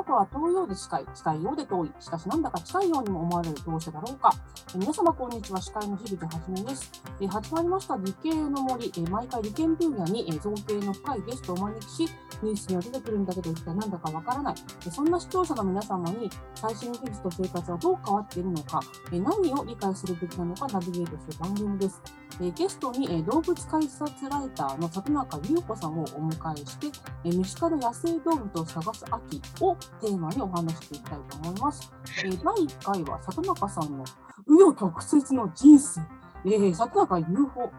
学は遠いようで近い、近いようで遠い、しかしなんだか近いようにも思われるどうしてだろうか。え皆様、こんにちは。司会の樋口はじめです。え始まりました理系の森、え毎回理研分野に、え造形の深いゲストをお招きし、ニュースには出てくるんだけど、一体なんだかわからない。えそんな視聴者の皆様に、最新技術と生活はどう変わっているのか、え何を理解するべきなのかナビゲートする番組です。えゲストに、え動物解説ライターの里中優子さんをお迎えして、え身近な野生動物を探す秋をテーマにお話していきたいと思います。え第1回は里中さんの紆余曲折の人生、え、里中 UFO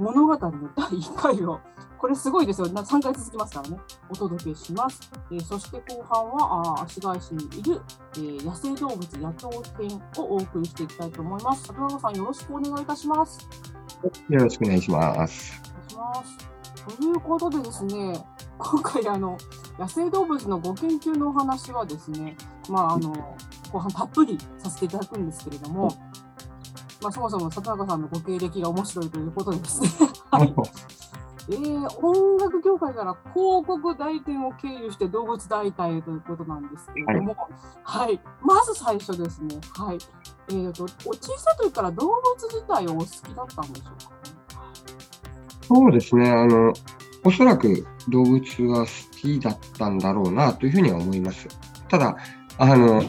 物語の第1回を、これすごいですよ、3回続きますからね、お届けします。えー、そして後半は、あ足返しにいる、えー、野生動物野鳥編をお送りしていきたいと思います。里中さん、よろしくお願いいたします。よろしくお願いします。お願いします。ということでですね、今回あの野生動物のご研究のお話はですね、まああの後半たっぷりさせていただくんですけれども、まあ、そもそも里中さんのご経歴が面白いということでですね、はい、えー、音楽業界から広告代理店を経由して動物代替ということなんですけれども、はい、はい、まず最初ですね、はいえーと、お小さい時から動物自体をお好きだったんでしょうか、そうですね。あのおそらく動物は好きだったんだろうなというふうには思います。ただ、あの、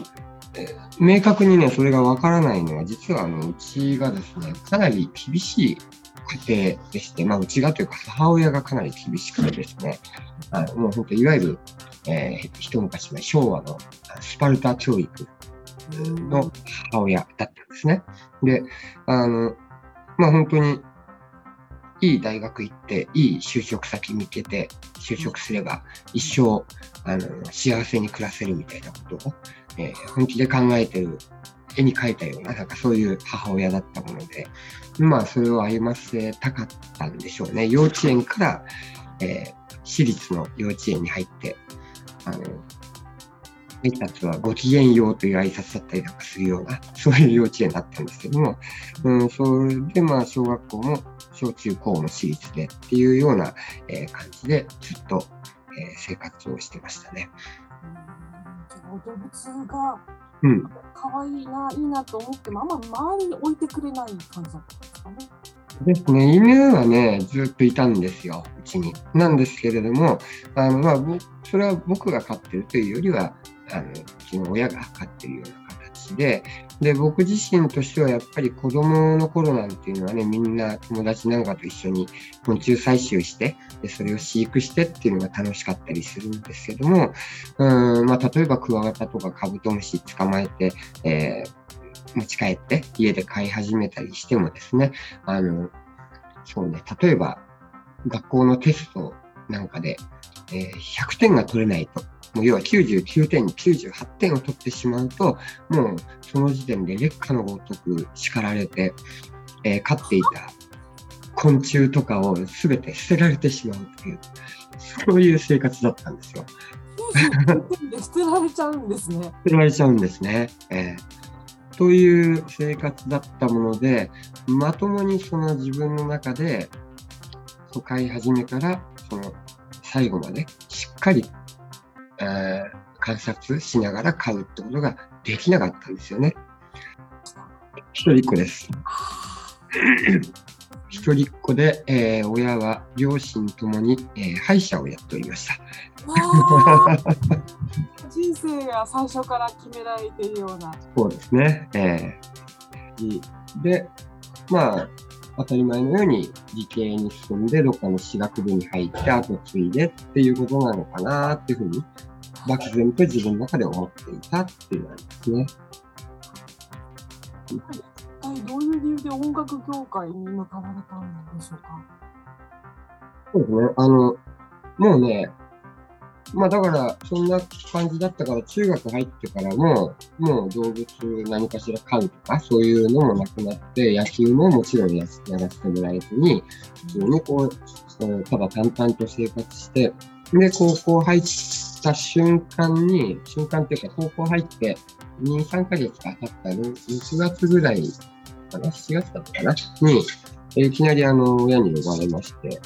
明確にね、それがわからないのは、実はあのうちがですね、かなり厳しい家庭でして、まあ、うちがというか母親がかなり厳しくてですね、あのもう本当、いわゆる、えー、一昔前、昭和のスパルタ教育の母親だったんですね。で、あの、まあ本当にいい大学行って、いい就職先見つけて、就職すれば一生、あの、幸せに暮らせるみたいなことを、えー、本気で考えてる、絵に描いたような、なんかそういう母親だったもので、まあ、それを歩ませたかったんでしょうね。幼稚園から、えー、私立の幼稚園に入って、あの、挨拶はごきげんようという挨拶だったりなんかするような、そういう幼稚園だったんですけども、うん、それでまあ小学校も小中高も私立でっていうような、えー、感じでずっと、えー、生活をしてましたね。動物が可愛いな、いいなと思っても、あんま周りに置いてくれない感じだったんですかね。ですね、犬はね、ずっといたんですよ、うちに。なんですけれども、あのまあ、それは僕が飼ってるというよりは、あのうちの親が飼ってるような形でで、僕自身としてはやっぱり子供の頃なんていうのはね、みんな友達なんかと一緒に昆虫採集して、でそれを飼育してっていうのが楽しかったりするんですけども、うんまあ、例えばクワガタとかカブトムシ捕まえて、えー、持ち帰って家で飼い始めたりしてもですね、あの、そうね、例えば学校のテストなんかで、えー、100点が取れないと、もう要は99点に98点を取ってしまうと、もうその時点で劣化のごとく叱られて、えー、飼っていた昆虫とかを全て捨てられてしまうという、そういう生活だったんですよ。捨てられちゃうんですね。捨てられちゃうんですね。えー、という生活だったもので、まともにその自分の中で、都会始めから、その最後までしっかりえー、観察しながら飼うってことができなかったんですよね。一人っ子です。一人っ子で、えー、親は両親ともに、えー、歯医者をやっておりました。人生が最初から決められているような。そうですね。えー、で、まあ、当たり前のように理系に進んで、どっかの私学部に入って、後継いでっていうことなのかなっていうふうに漠然と自分の中で思っていたっていうのがありますね。はい、どういう理由で音楽業界に向かわれたんでしょうか？そうですね。あの、もうね、まあだから、そんな感じだったから、中学入ってからも、もう動物何かしら飼うとか、そういうのもなくなって、野球ももちろんやらせてもらえずに、普通にこう、ただ淡々と生活して、で、高校入った瞬間に、瞬間っていうか、高校入って、2、3ヶ月か経った6月ぐらいかな、7月だったかな、に、いきなりあの、親に呼ばれまして、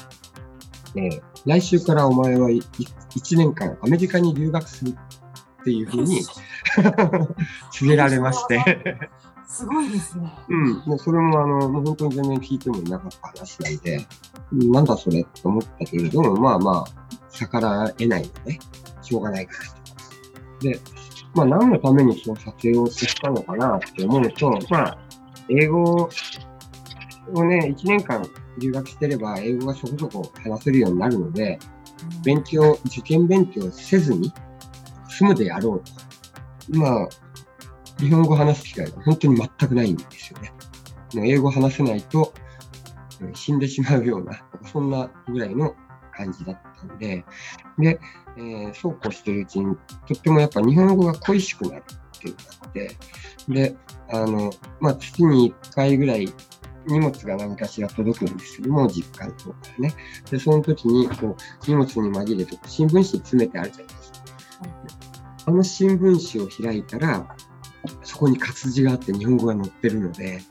えー、来週からお前は1年間アメリカに留学するっていうふうに 告げられましてすごいですね。うん。でそれも、あの、もう本当に全然聞いてもいなかった話なんで、なんだそれと思ったけれども、まあまあ、逆らえないので、しょうがないからと。で、まあ何のためにその撮影をしたのかなって思うと、まあ、英語をね、1年間留学してれば、英語がそこそこ話せるようになるので、勉強、受験勉強せずに済むであろうと。まあ、日本語話す機会が本当に全くないんですよね。英語話せないと死んでしまうような、そんなぐらいの感じだったんで、で、えー、そうこうしてるうちに、とってもやっぱ日本語が恋しくなるっていうのがあって、で、あの、まあ、月に1回ぐらい荷物が何かしら届くんですけども、実家の方からね。で、その時に、こう、荷物に紛れて、新聞紙詰めてあるじゃないですか。あの新聞紙を開いたら、そこに活字があって日本語が載ってるので、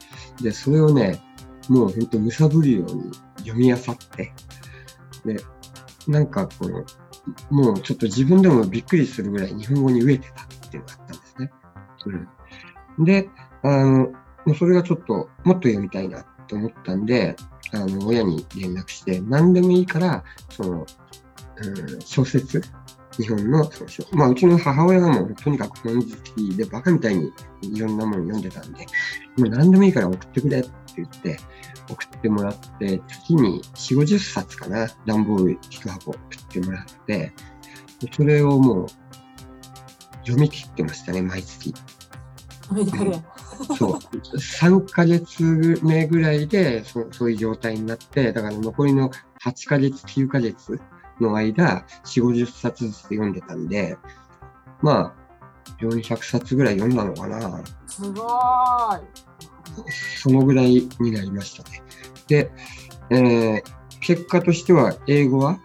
で、それをね、もうほんとむさぶるように読み漁って、で、なんかこの、もうちょっと自分でもびっくりするぐらい日本語に飢えてたっていうのがあったんですね。うん。で、あの、もうそれがちょっともっと読みたいなと思ったんで、あの、親に連絡して、何でもいいから、その、うん、小説？日本の、まあ、うちの母親がもうとにかく本好きで、バカみたいにいろんなもの読んでたんで、もう何でもいいから送ってくれって言って、送ってもらって、月に4、50冊かな、段ボール1箱送ってもらって、それをもう読み切ってましたね、毎月。そう。3ヶ月目ぐらいでそそういう状態になって、だから残りの8ヶ月、9ヶ月の間、4、50冊ずつ読んでたんで、まあ、400冊ぐらい読んだのかな。すごい。そのぐらいになりましたね。で、えー、結果としては英語は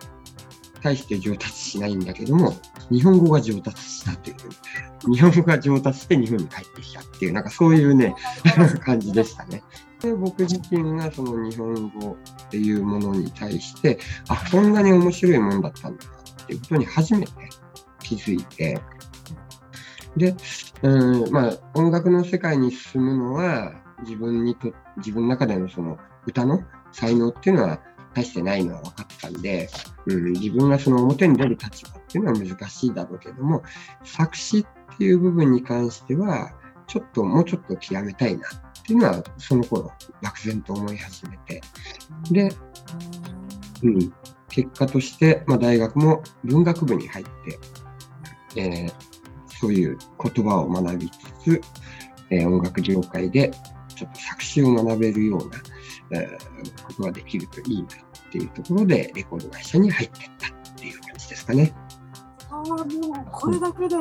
大して上達しないんだけども、日本語が上達したという、日本語が上達して日本に帰ってきたっていう、なんかそういうね、感じでしたね。で僕自身がその日本語っていうものに対して、あ、こんなに面白いもんだったんだっていうことに初めて気づいて、で、うん、まあ、音楽の世界に進むのは、自分にと、自分の中でのその歌の才能っていうのは大してないのは分かったんで、うん、自分がその表に出る立場っていうのは難しいだろうけども、作詞っていう部分に関しては、ちょっともうちょっと極めたいなっていうのは、その頃、漠然と思い始めて。で、うん、結果として、まあ、大学も文学部に入って、えー、そういう言葉を学びつつ、えー、音楽業界でちょっと作詞を学べるような、えー、ことができるといいなっていうところで、レコード会社に入っていったっていう感じですかね。ああ、もうこれだけで、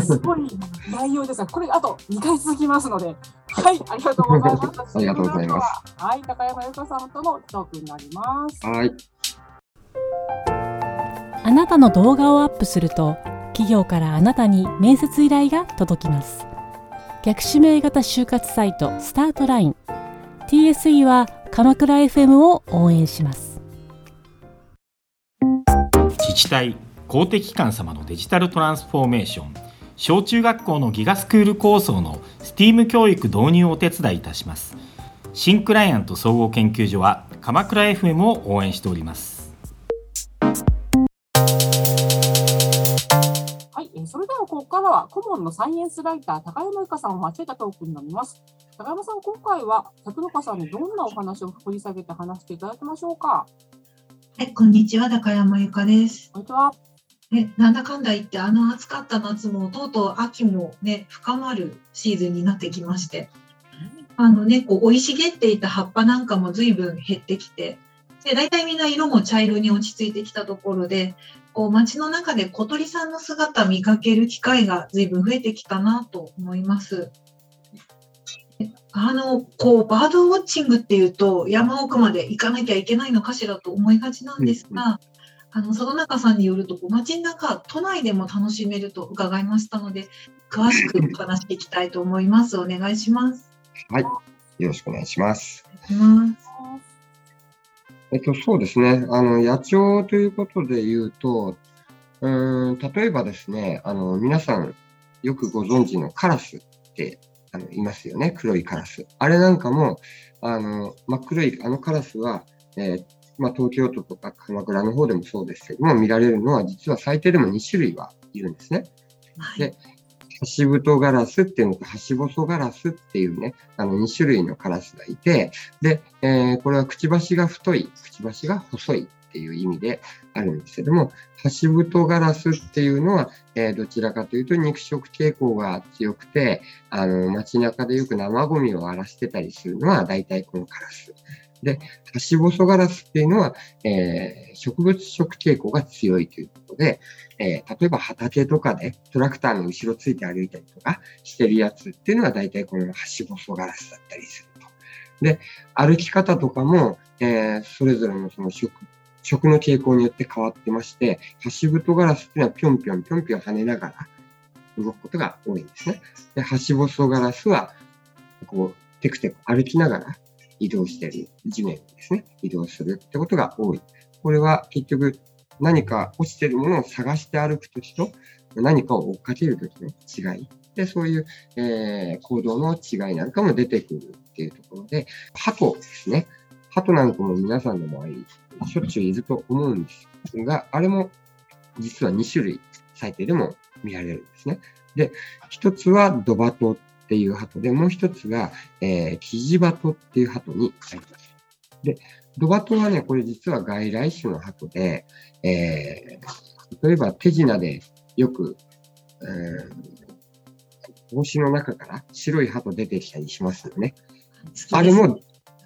すごい内容ですが、これあと2回続きますので、はい、ありがとうございます。ありがとうございます。はい、高山由香さんとのトークになります。はい。あなたの動画をアップすると、企業からあなたに面接依頼が届きます。逆指名型就活サイトスタートライン TSE は鎌倉 FM を応援します。自治体公的機関様のデジタルトランスフォーメーション。小中学校のギガスクール構想の STEAM 教育導入をお手伝いいたします。新クライアント総合研究所は鎌倉 FM を応援しております。はい、それではここからは顧問のサイエンスライター高山由香さんを交えたトークになります高山さん今回は里中さんにどんなお話を掘り下げて話していただきましょうか？はい、こんにちは高山由香です。こんにちは。ね、なんだかんだ言ってあの暑かった夏もとうとう秋もね深まるシーズンになってきましてあのねこう生い茂っていた葉っぱなんかも随分減ってきてで大体みんな色も茶色に落ち着いてきたところでこう街の中で小鳥さんの姿見かける機会が随分増えてきたなと思います。あのこうバードウォッチングっていうと山奥まで行かなきゃいけないのかしらと思いがちなんですが、あの里中さんによると街の中都内でも楽しめると伺いましたので詳しく話していきたいと思います。お願いします。はい、よろしくお願いします。ますえっと、そうですね。あの、野鳥ということで言うと、うん、例えばですね、あの、皆さんよくご存知のカラスって、あの、いますよね。黒いカラス。あれなんかも、あの、真っ黒いあのカラスは、えーまあ、東京都とか鎌倉の方でもそうですけども、見られるのは実は最低でも2種類はいるんですね。はいでハシブトガラスっていうのとハシボソガラスっていうね、あの2種類のカラスがいて、で、えーこれはくちばしが太い、くちばしが細いっていう意味であるんですけども、ハシブトガラスっていうのは、えーどちらかというと肉食傾向が強くて、あの、街中でよく生ゴミを荒らしてたりするのは大体このカラス。で、ハシボソガラスっていうのは、えー植物食傾向が強いということで、えー例えば畑とかでトラクターの後ろついて歩いたりとかしてるやつっていうのは大体このハシボソガラスだったりすると。で、歩き方とかも、えーそれぞれのその食、食の傾向によって変わってまして、ハシブトガラスっていうのはぴょんぴょんぴょんぴょん跳ねながら動くことが多いんですね。で、ハシボソガラスは、こう、テクテク歩きながら移動してる、地面にですね、移動するってことが多い。これは結局何か落ちてるものを探して歩くときと何かを追っかけるときの違い。で、そういう、えー行動の違いなんかも出てくるっていうところで、鳩ですね。鳩なんかも皆さんの周り、しょっちゅういると思うんですが、あれも実は2種類最低でも見られるんですね。で、一つはドバトっていう鳩で、もう一つが、えーキジバトっていう鳩になります。で、ドバトはね、これ実は外来種の鳩で、えー例えば手品でよく、えー帽子の中から白い鳩出てきたりしますよね。あれも、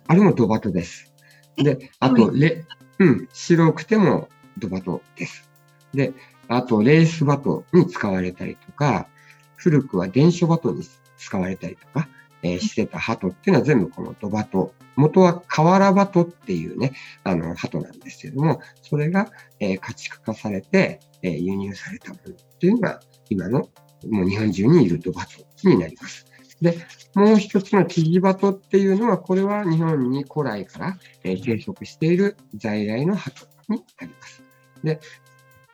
あれもドバトです。で、あと、レ、うん、白くてもドバトです。で、あと、レースバトに使われたりとか、古くは電書バトに使われたりとか、えーしてた鳩っていうのは全部このドバト。元は瓦バトっていうね、あの、鳩なんですけれども、それが、えー家畜化されて、えー輸入されたものっていうのが、今の、もう日本中にいるドバトになります。で、もう一つのキジバトっていうのは、これは日本に古来から、えー生息している在来の鳩になります。で、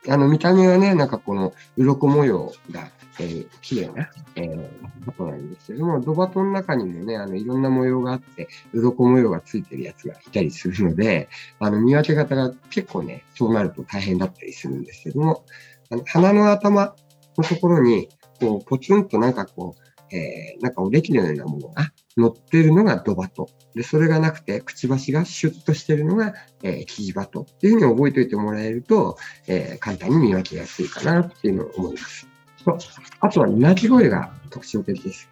あの、見た目はね、なんかこの、鱗模様が、えー綺麗な、えー、鳩なんですけども、ドバトの中にもね、あの、いろんな模様があって、鱗模様がついてるやつがいたりするので、あの、見分け方が結構ね、そうなると大変だったりするんですけども、あの鼻の頭のところに、こう、ポツンとなんかこう、えー、なんかおできのようなものが乗ってるのがドバト。で、それがなくて、くちばしがシュッとしてるのが、えー、キジバトっていうふうに覚えておいてもらえると、えー簡単に見分けやすいかなっていうのを思います。とあとは、鳴き声が特徴的です。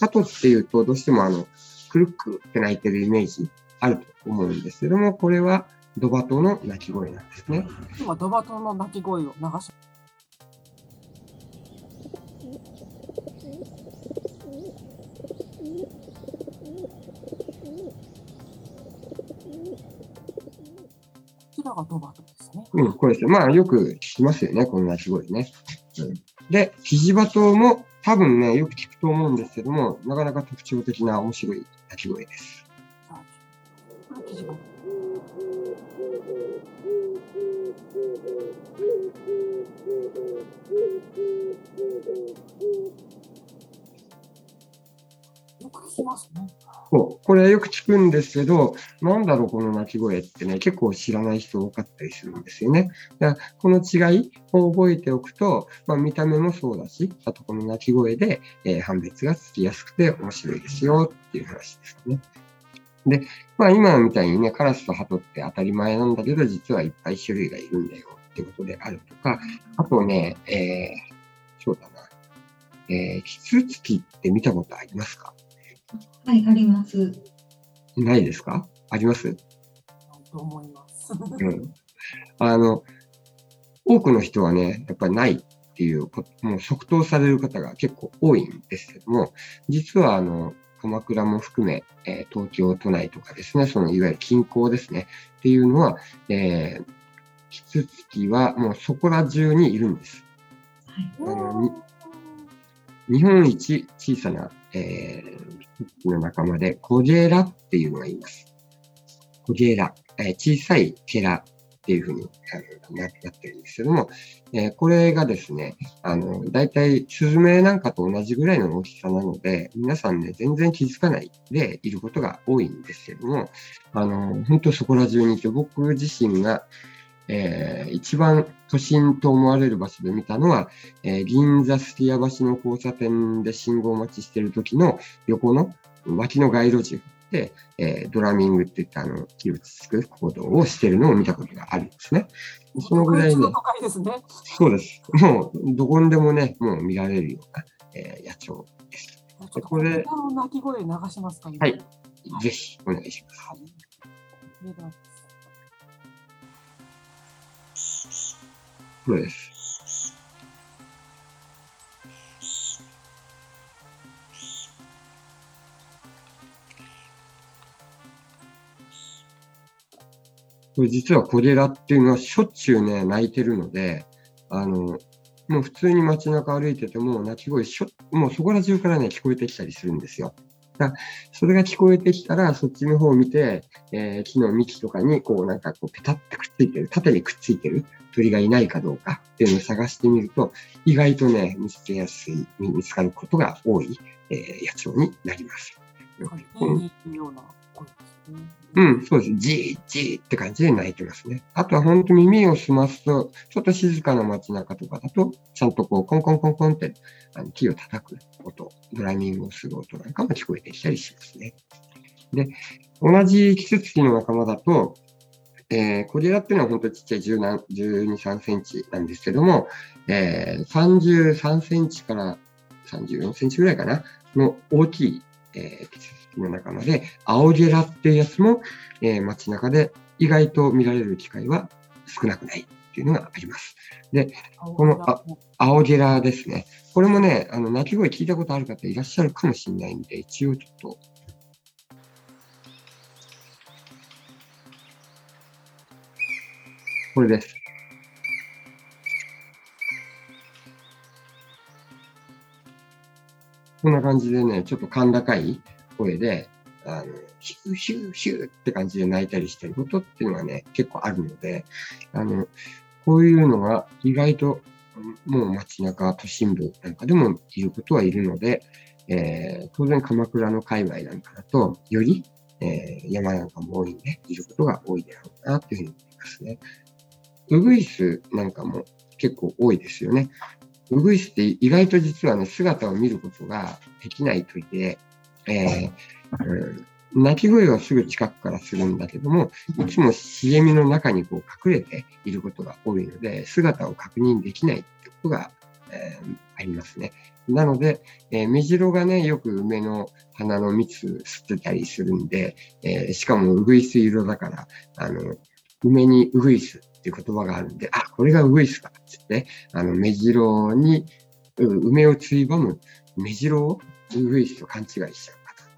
鳩っていうと、どうしてもあの、くるっくって鳴いてるイメージあると思うんですけども、これはドバトの鳴き声なんですね。今、ドバトの鳴き声を流しがドバトですね。うん、これですね。まあ、よく聞きますよね、この鳴き声ね。うん、で、キジバトも多分ね、よく聞くと思うんですけども、なかなか特徴的な面白い鳴き声です。そう。これはよく聞くんですけど、なんだろう、この鳴き声ってね、結構知らない人多かったりするんですよね。だからこの違いを覚えておくと、まあ、見た目もそうだし、あとこの鳴き声で、えー判別がつきやすくて面白いですよっていう話ですね。で、まあ今みたいにね、カラスとハトって当たり前なんだけど、実はいっぱい種類がいるんだよってことであるとか、あとね、えー、そうだな、えー、キツツキって見たことありますか？はい、あります。ないですか？あります？と思います。うん。あの、多くの人はね、やっぱりないっていうこ、もう即答される方が結構多いんですけども、実はあの、鎌倉も含め、えー東京都内とかですね、そのいわゆる近郊ですね、っていうのは、えー、キツツキはもうそこら中にいるんです。はい。あのに日本一小さな、えー、の仲間で、コジェラっていうのがいます。コジェラ、えー小さいケラっていうふうになってるんですけども、えーこれがですね、あの、大体スズメなんかと同じぐらいの大きさなので、皆さんね、全然気づかないでいることが多いんですけども、あの、本当そこら中にいて、僕自身が、えー一番都心と思われる場所で見たのは、えー銀座スティア橋の交差点で信号待ちしてる時の横の脇の街路樹で、えードラミングっていったあの、気をつく行動をしてるのを見たことがあるんですね。そのぐらいね都、会ですね。そうです。もう、どこにでもね、もう見られるような、えー野鳥です。これ鳴き声流しますか、はい。ぜひお願いします。はい。これです。これ実はコゲラっていうのはしょっちゅうね、鳴いてるので、あの、もう普通に街中歩いてても鳴き声しょ、もうそこら中からね、聞こえてきたりするんですよ。だからそれが聞こえてきたら、そっちの方を見て、えー木の幹とかに、こうなんかこうペタってくっついてる、縦にくっついてる鳥がいないかどうかっていうのを探してみると、意外とね、見つけやすい、見つかることが多い、えー野鳥になります。はい。うん。そうです。じーじーって感じで鳴いてますね。あとは本当に耳を澄ますと、ちょっと静かな街中とかだと、ちゃんとこう、コンコンコンコンってあの木を叩く音、ドラミングをする音なんかも聞こえてきたりしますね。で、同じ季節期の仲間だと、えー、コゲラっていうのは本当にちっちゃい12、3センチなんですけども、えー、33センチから34センチぐらいかな、の大きい、えー、季節の仲間で、青ゲラっていうやつも、えー街中で意外と見られる機会は少なくないっていうのがあります。このあ青ゲラですね。これもね、あの、鳴き声聞いたことある方いらっしゃるかもしれないんで、一応ちょっと。これです。こんな感じでね、ちょっと甲高い声で、あの、ヒューヒューヒューって感じで泣いたりしてることっていうのがね、結構あるので、あの、こういうのが意外と、もう街中、都心部なんかでもいることはいるので、えー当然鎌倉の界隈なんかだと、より、えー山なんかも多いんで、いることが多いだろうなっていうふうに思いますね。ウグイスなんかも結構多いですよね。ウグイスって意外と実はね、姿を見ることができない鳥で、えーうん鳴き声はすぐ近くからするんだけども、いつも茂みの中にこう隠れていることが多いので、姿を確認できないってことが、えーありますね。なので、えー目白がね、よく梅の花の蜜吸ってたりするんで、えーしかもウグイス色だから、あの、梅にウグイスっていう言葉があるんで、あ、これがウグイスだっつって、あの、目白に梅をついばむ目白をウグイスと勘違いしちゃ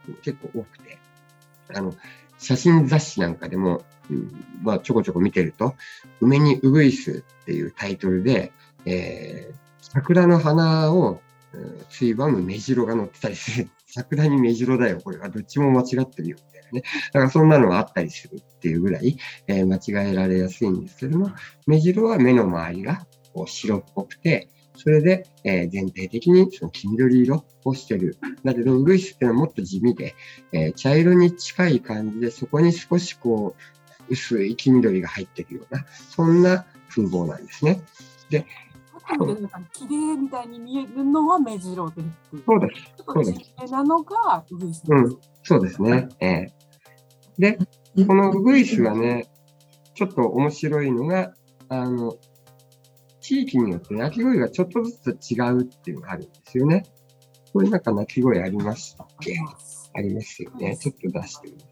う方結構多くて、あの、写真雑誌なんかでも、うんまあ、ちょこちょこ見てると、梅にウグイスっていうタイトルで、えー桜の花を、ついばむ目白が載ってたりする。桜に目白だよ、これは。どっちも間違ってるよ、みたいなね。だからそんなのがあったりするっていうぐらい、えー間違えられやすいんですけども、目白は目の周りがこう白っぽくて、それで、えー全体的にその黄緑色をしてる。だけど、ウグイスっていうのはもっと地味で、えー茶色に近い感じで、そこに少しこう、薄い黄緑が入ってるような、そんな風貌なんですね。パッと見てなんか綺麗みたいに見えるのは目白で。そうです。ちょっと地味なのがウグイスうんです。そうですね。ええで、このウグイスがね、ちょっと面白いのが、あの、地域によって鳴き声がちょっとずつ違うっていうのがあるんですよね。これなんか鳴き声ありますっけありますよね。ちょっと出してみて。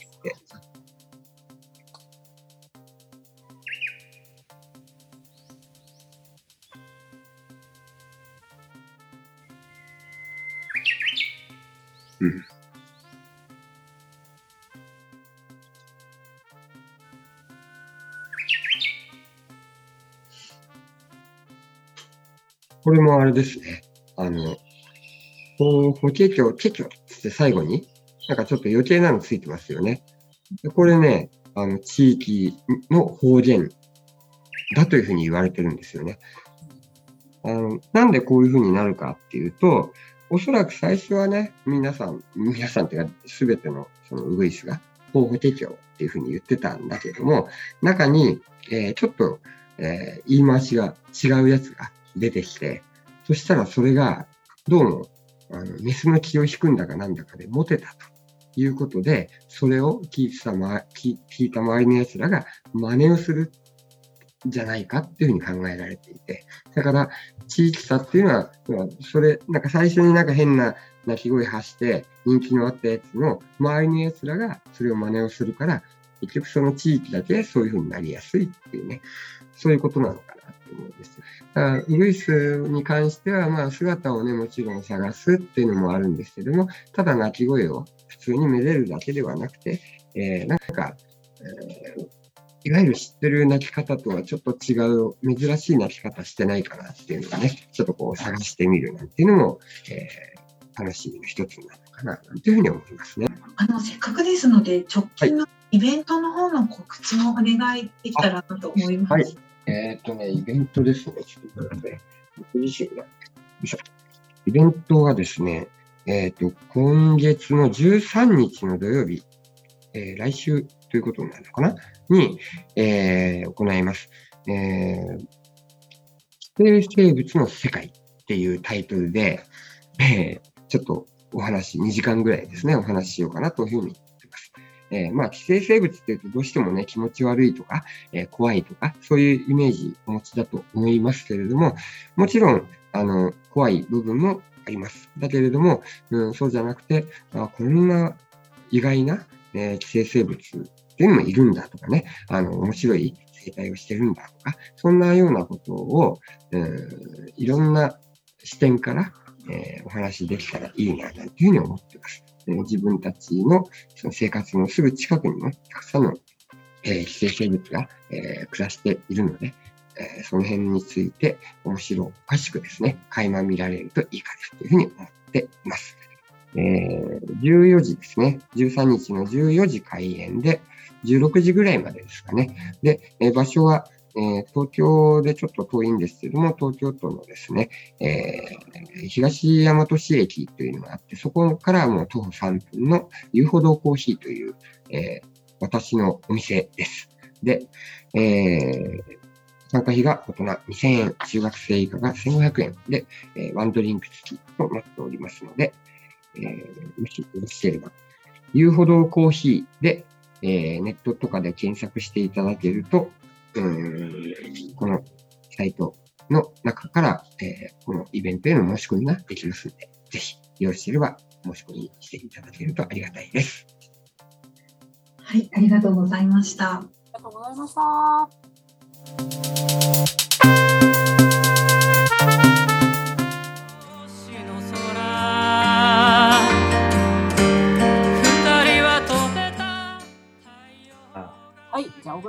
うん。これもあれですね。あの、こう、法華経、華経って最後に、なんかちょっと余計なのついてますよね。これね、あの、地域の方言だというふうに言われてるんですよね。あのなんでこういうふうになるかっていうと、おそらく最初はね、皆さん、皆さんっていうか、すべてのそのウグイスが保護適用っていうふうに言ってたんだけども、中に、えー、ちょっと、えー、言い回しが違うやつが出てきて、そしたらそれが、どうも、あの、メスの気を引くんだかなんだかでモテたということで、それを聞いた、ま、聞いた周りの奴らが真似をするじゃないかっていうふうに考えられていて、だから地域差っていうのは、それ、なんか最初になんか変な鳴き声発して人気のあったやつの周りの奴らがそれを真似をするから、結局その地域だけそういうふうになりやすいっていうね、そういうことなのかな。と思うんです。だからウグイスに関しては、まあ姿をね、もちろん探すっていうのもあるんですけども、ただ鳴き声を普通にめでるだけではなくて、えー、なんか、えーいわゆる知ってる泣き方とはちょっと違う、珍しい泣き方してないかなっていうのをね、ちょっとこう探してみるなんていうのも、えー、楽しみの一つになるかな、なんていうふうに思いますね。あの、せっかくですので、直近のイベントの方の告知もお願いできたらなと思います。はい。えっ、ー、とね、イベントですね。ちょっと待って。僕自身が。よいしょ。イベントはですね、えっ、ー、と、今月の13日の土曜日、えー、来週ということになるのかな？に、えー、行います。えー、規定生物の世界っていうタイトルで、えー、ちょっとお話、2時間ぐらいですね、お話ししようかなというふうに。えー、まあ、寄生生物っていうとどうしてもね、気持ち悪いとか、えー、怖いとか、そういうイメージお持ちだと思いますけれども、もちろん、あの、怖い部分もあります。だけれども、うん、そうじゃなくて、あこんな意外な、えー、寄生生物っていうのもいるんだとかね、あの、面白い生態をしてるんだとか、そんなようなことを、えー、いろんな視点から、えー、お話できたらいいな、なんていうふうに思ってます。自分たちのその生活のすぐ近くにも、たくさんの、えー、寄生生物が、え、暮らしているので、え、その辺について面白おかしくですね、垣間見られるといいかなというふうに思っています。えー、14時ですね。13日の14時開演で、16時ぐらいまでですかね。で、え、場所は、え、東京でちょっと遠いんですけども、東京都のですね、えー、東大和市駅というのがあって、そこからもう徒歩3分の遊歩道コーヒーという、えー、私のお店です。で、えー、参加費が大人2000円、中学生以下が1500円で、え、ワンドリンク付きとなっておりますので、えー、もしよろしければ、遊歩道コーヒーで、え、ネットとかで検索していただけると、うんこのサイトの中から、えー、このイベントへの申し込みができますので、ぜひよろしければ申し込みしていただけるとありがたいです。はい、ありがとうございました。ありがとうございました。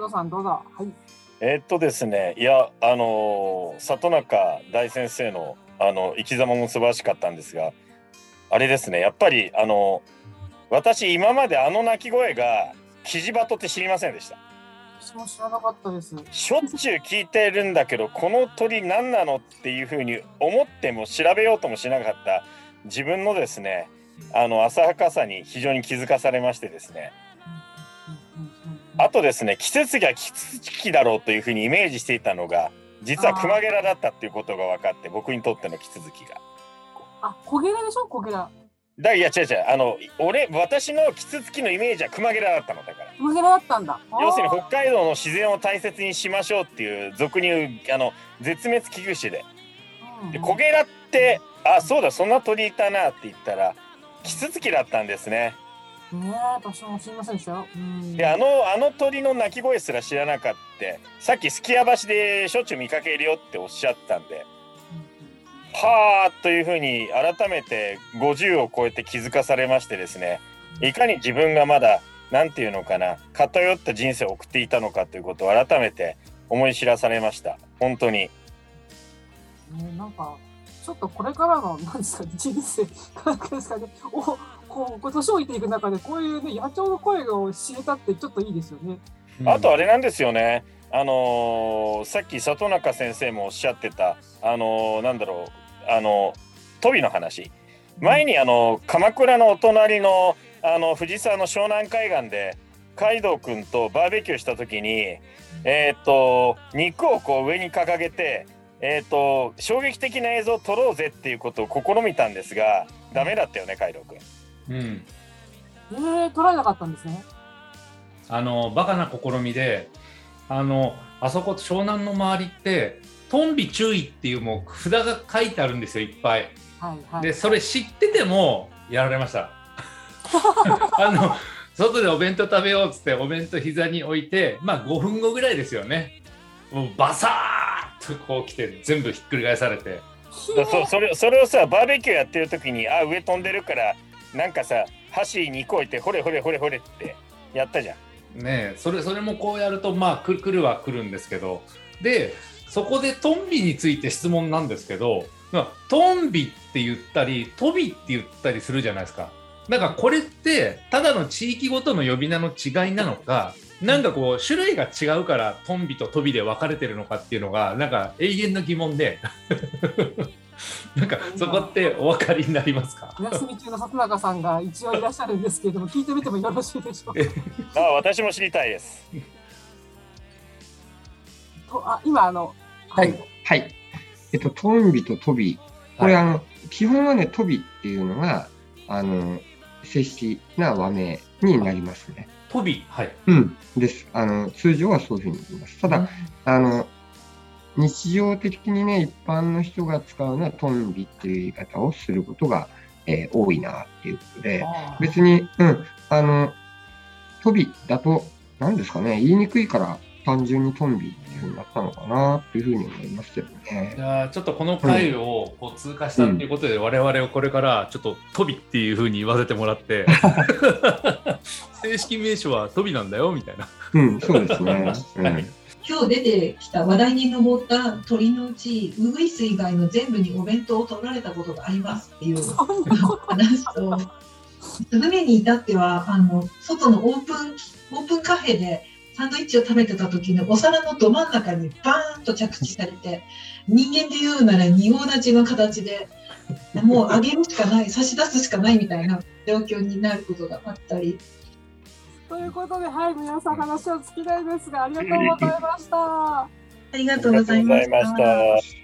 さんどうぞ。はい。えー、っとですね、いや、あの里中大先生の、あの生き様も素晴らしかったんですが。あれですね、やっぱり、あの私今まであの鳴き声がキジバトって知りませんでした。私も知らなかったです。しょっちゅう聞いてるんだけど、この鳥何なのっていうふうに思っても調べようともしなかった自分のですね、あの浅はかさに非常に気づかされましてですね。あとですね季節がキツツキだろうというふうにイメージしていたのが実はクマゲラだったっていうことが分かって僕にとってのキツツキが。あコゲラでしょ？コゲラ。だいや違う違うあの俺私のキツツキのイメージはクマゲラだったのだから。クマゲラだったんだ。要するに北海道の自然を大切にしましょうっていう俗に言うあの絶滅危惧種で。でコゲラってあそうだそんな鳥いたなって言ったらキツツキだったんですね。ね私もすみませんでしたよ。であのあの鳥の鳴き声すら知らなかった。さっきすき家橋でしょっちゅう見かけるよっておっしゃったんで、はあというふうに改めて50を超えて気づかされましてですね。いかに自分がまだ何て言うのかな偏った人生を送っていたのかということを改めて思い知らされました。本当に。ね、なんかちょっとこれからの何ですか、人生ですかねおこう年をいていく中でこういうね野鳥の声を知れたってちょっといいですよね。あとあれなんですよね。あのーさっき里中先生もおっしゃってたあのーなんだろうあのトビの話前にあの鎌倉のお隣のあの藤沢の湘南海岸で海道くんとバーベキューした時にえっ、と肉をこう上に掲げてえっ、と衝撃的な映像を撮ろうぜっていうことを試みたんですがダメだったよね海道くん。うん。えー、取られなかったんですね。あのバカな試みであのあそこ湘南の周りってトンビ注意っていうもう札が書いてあるんですよいっぱい。はいはい。でそれ知っててもやられました。あの外でお弁当食べようっつってお弁当膝に置いてまあ5分後ぐらいですよねもうバサーッとこう来て全部ひっくり返されてだそそれそれをさバーベキューやってる時にあ上飛んでるからなんかさ箸肉置いてほれほれほれほれってやったじゃん。ねえそれそれもこうやるとまあく来るは来るんですけどでそこでトンビについて質問なんですけどまあトンビって言ったりトビって言ったりするじゃないですか。なんかこれってただの地域ごとの呼び名の違いなのかなんかこう種類が違うからトンビとトビで分かれてるのかっていうのがなんか永遠の疑問でなんかそこってお分かりになりますか？お休み中の里中さんが一応いらっしゃるんですけれども、聞いてみてもよろしいでしょうか？あ私も知りたいです。とあ今あの、はい。はい。えっと、トンビとトビ。これ、あの、基本はね、トビっていうのが、あの、正式な和名になりますね。トビはいうん。です。あの、通常はそういうふうに言います。ただ、あの、日常的にね、一般の人が使うのはトンビっていう言い方をすることが、えー多いなっていうことで、あ別に、うん、あの、トビだと、何ですかね、言いにくいから単純にトンビっていうふうになったのかなっていうふうに思いますけどねじ。ゃあちょっとこの回をこう通過したっていうことで、我々をこれからちょっとトビっていうふうに言わせてもらって 正式名称はトビなんだよみたいな。うん、そうですね。うんはい今日出てきた話題に上った鳥のうちウグイス以外の全部にお弁当を取られたことがありますっていう。話とスズメに至ってはあの外のオープンオープンカフェでサンドイッチを食べてた時にお皿のど真ん中にバーンと着地されて人間で言うなら仁王立ちの形でもうあげるしかない差し出すしかないみたいな状況になることがあったり。ということで、はい、皆さん話を尽きないですが、ありがとうございました。ありがとうございました。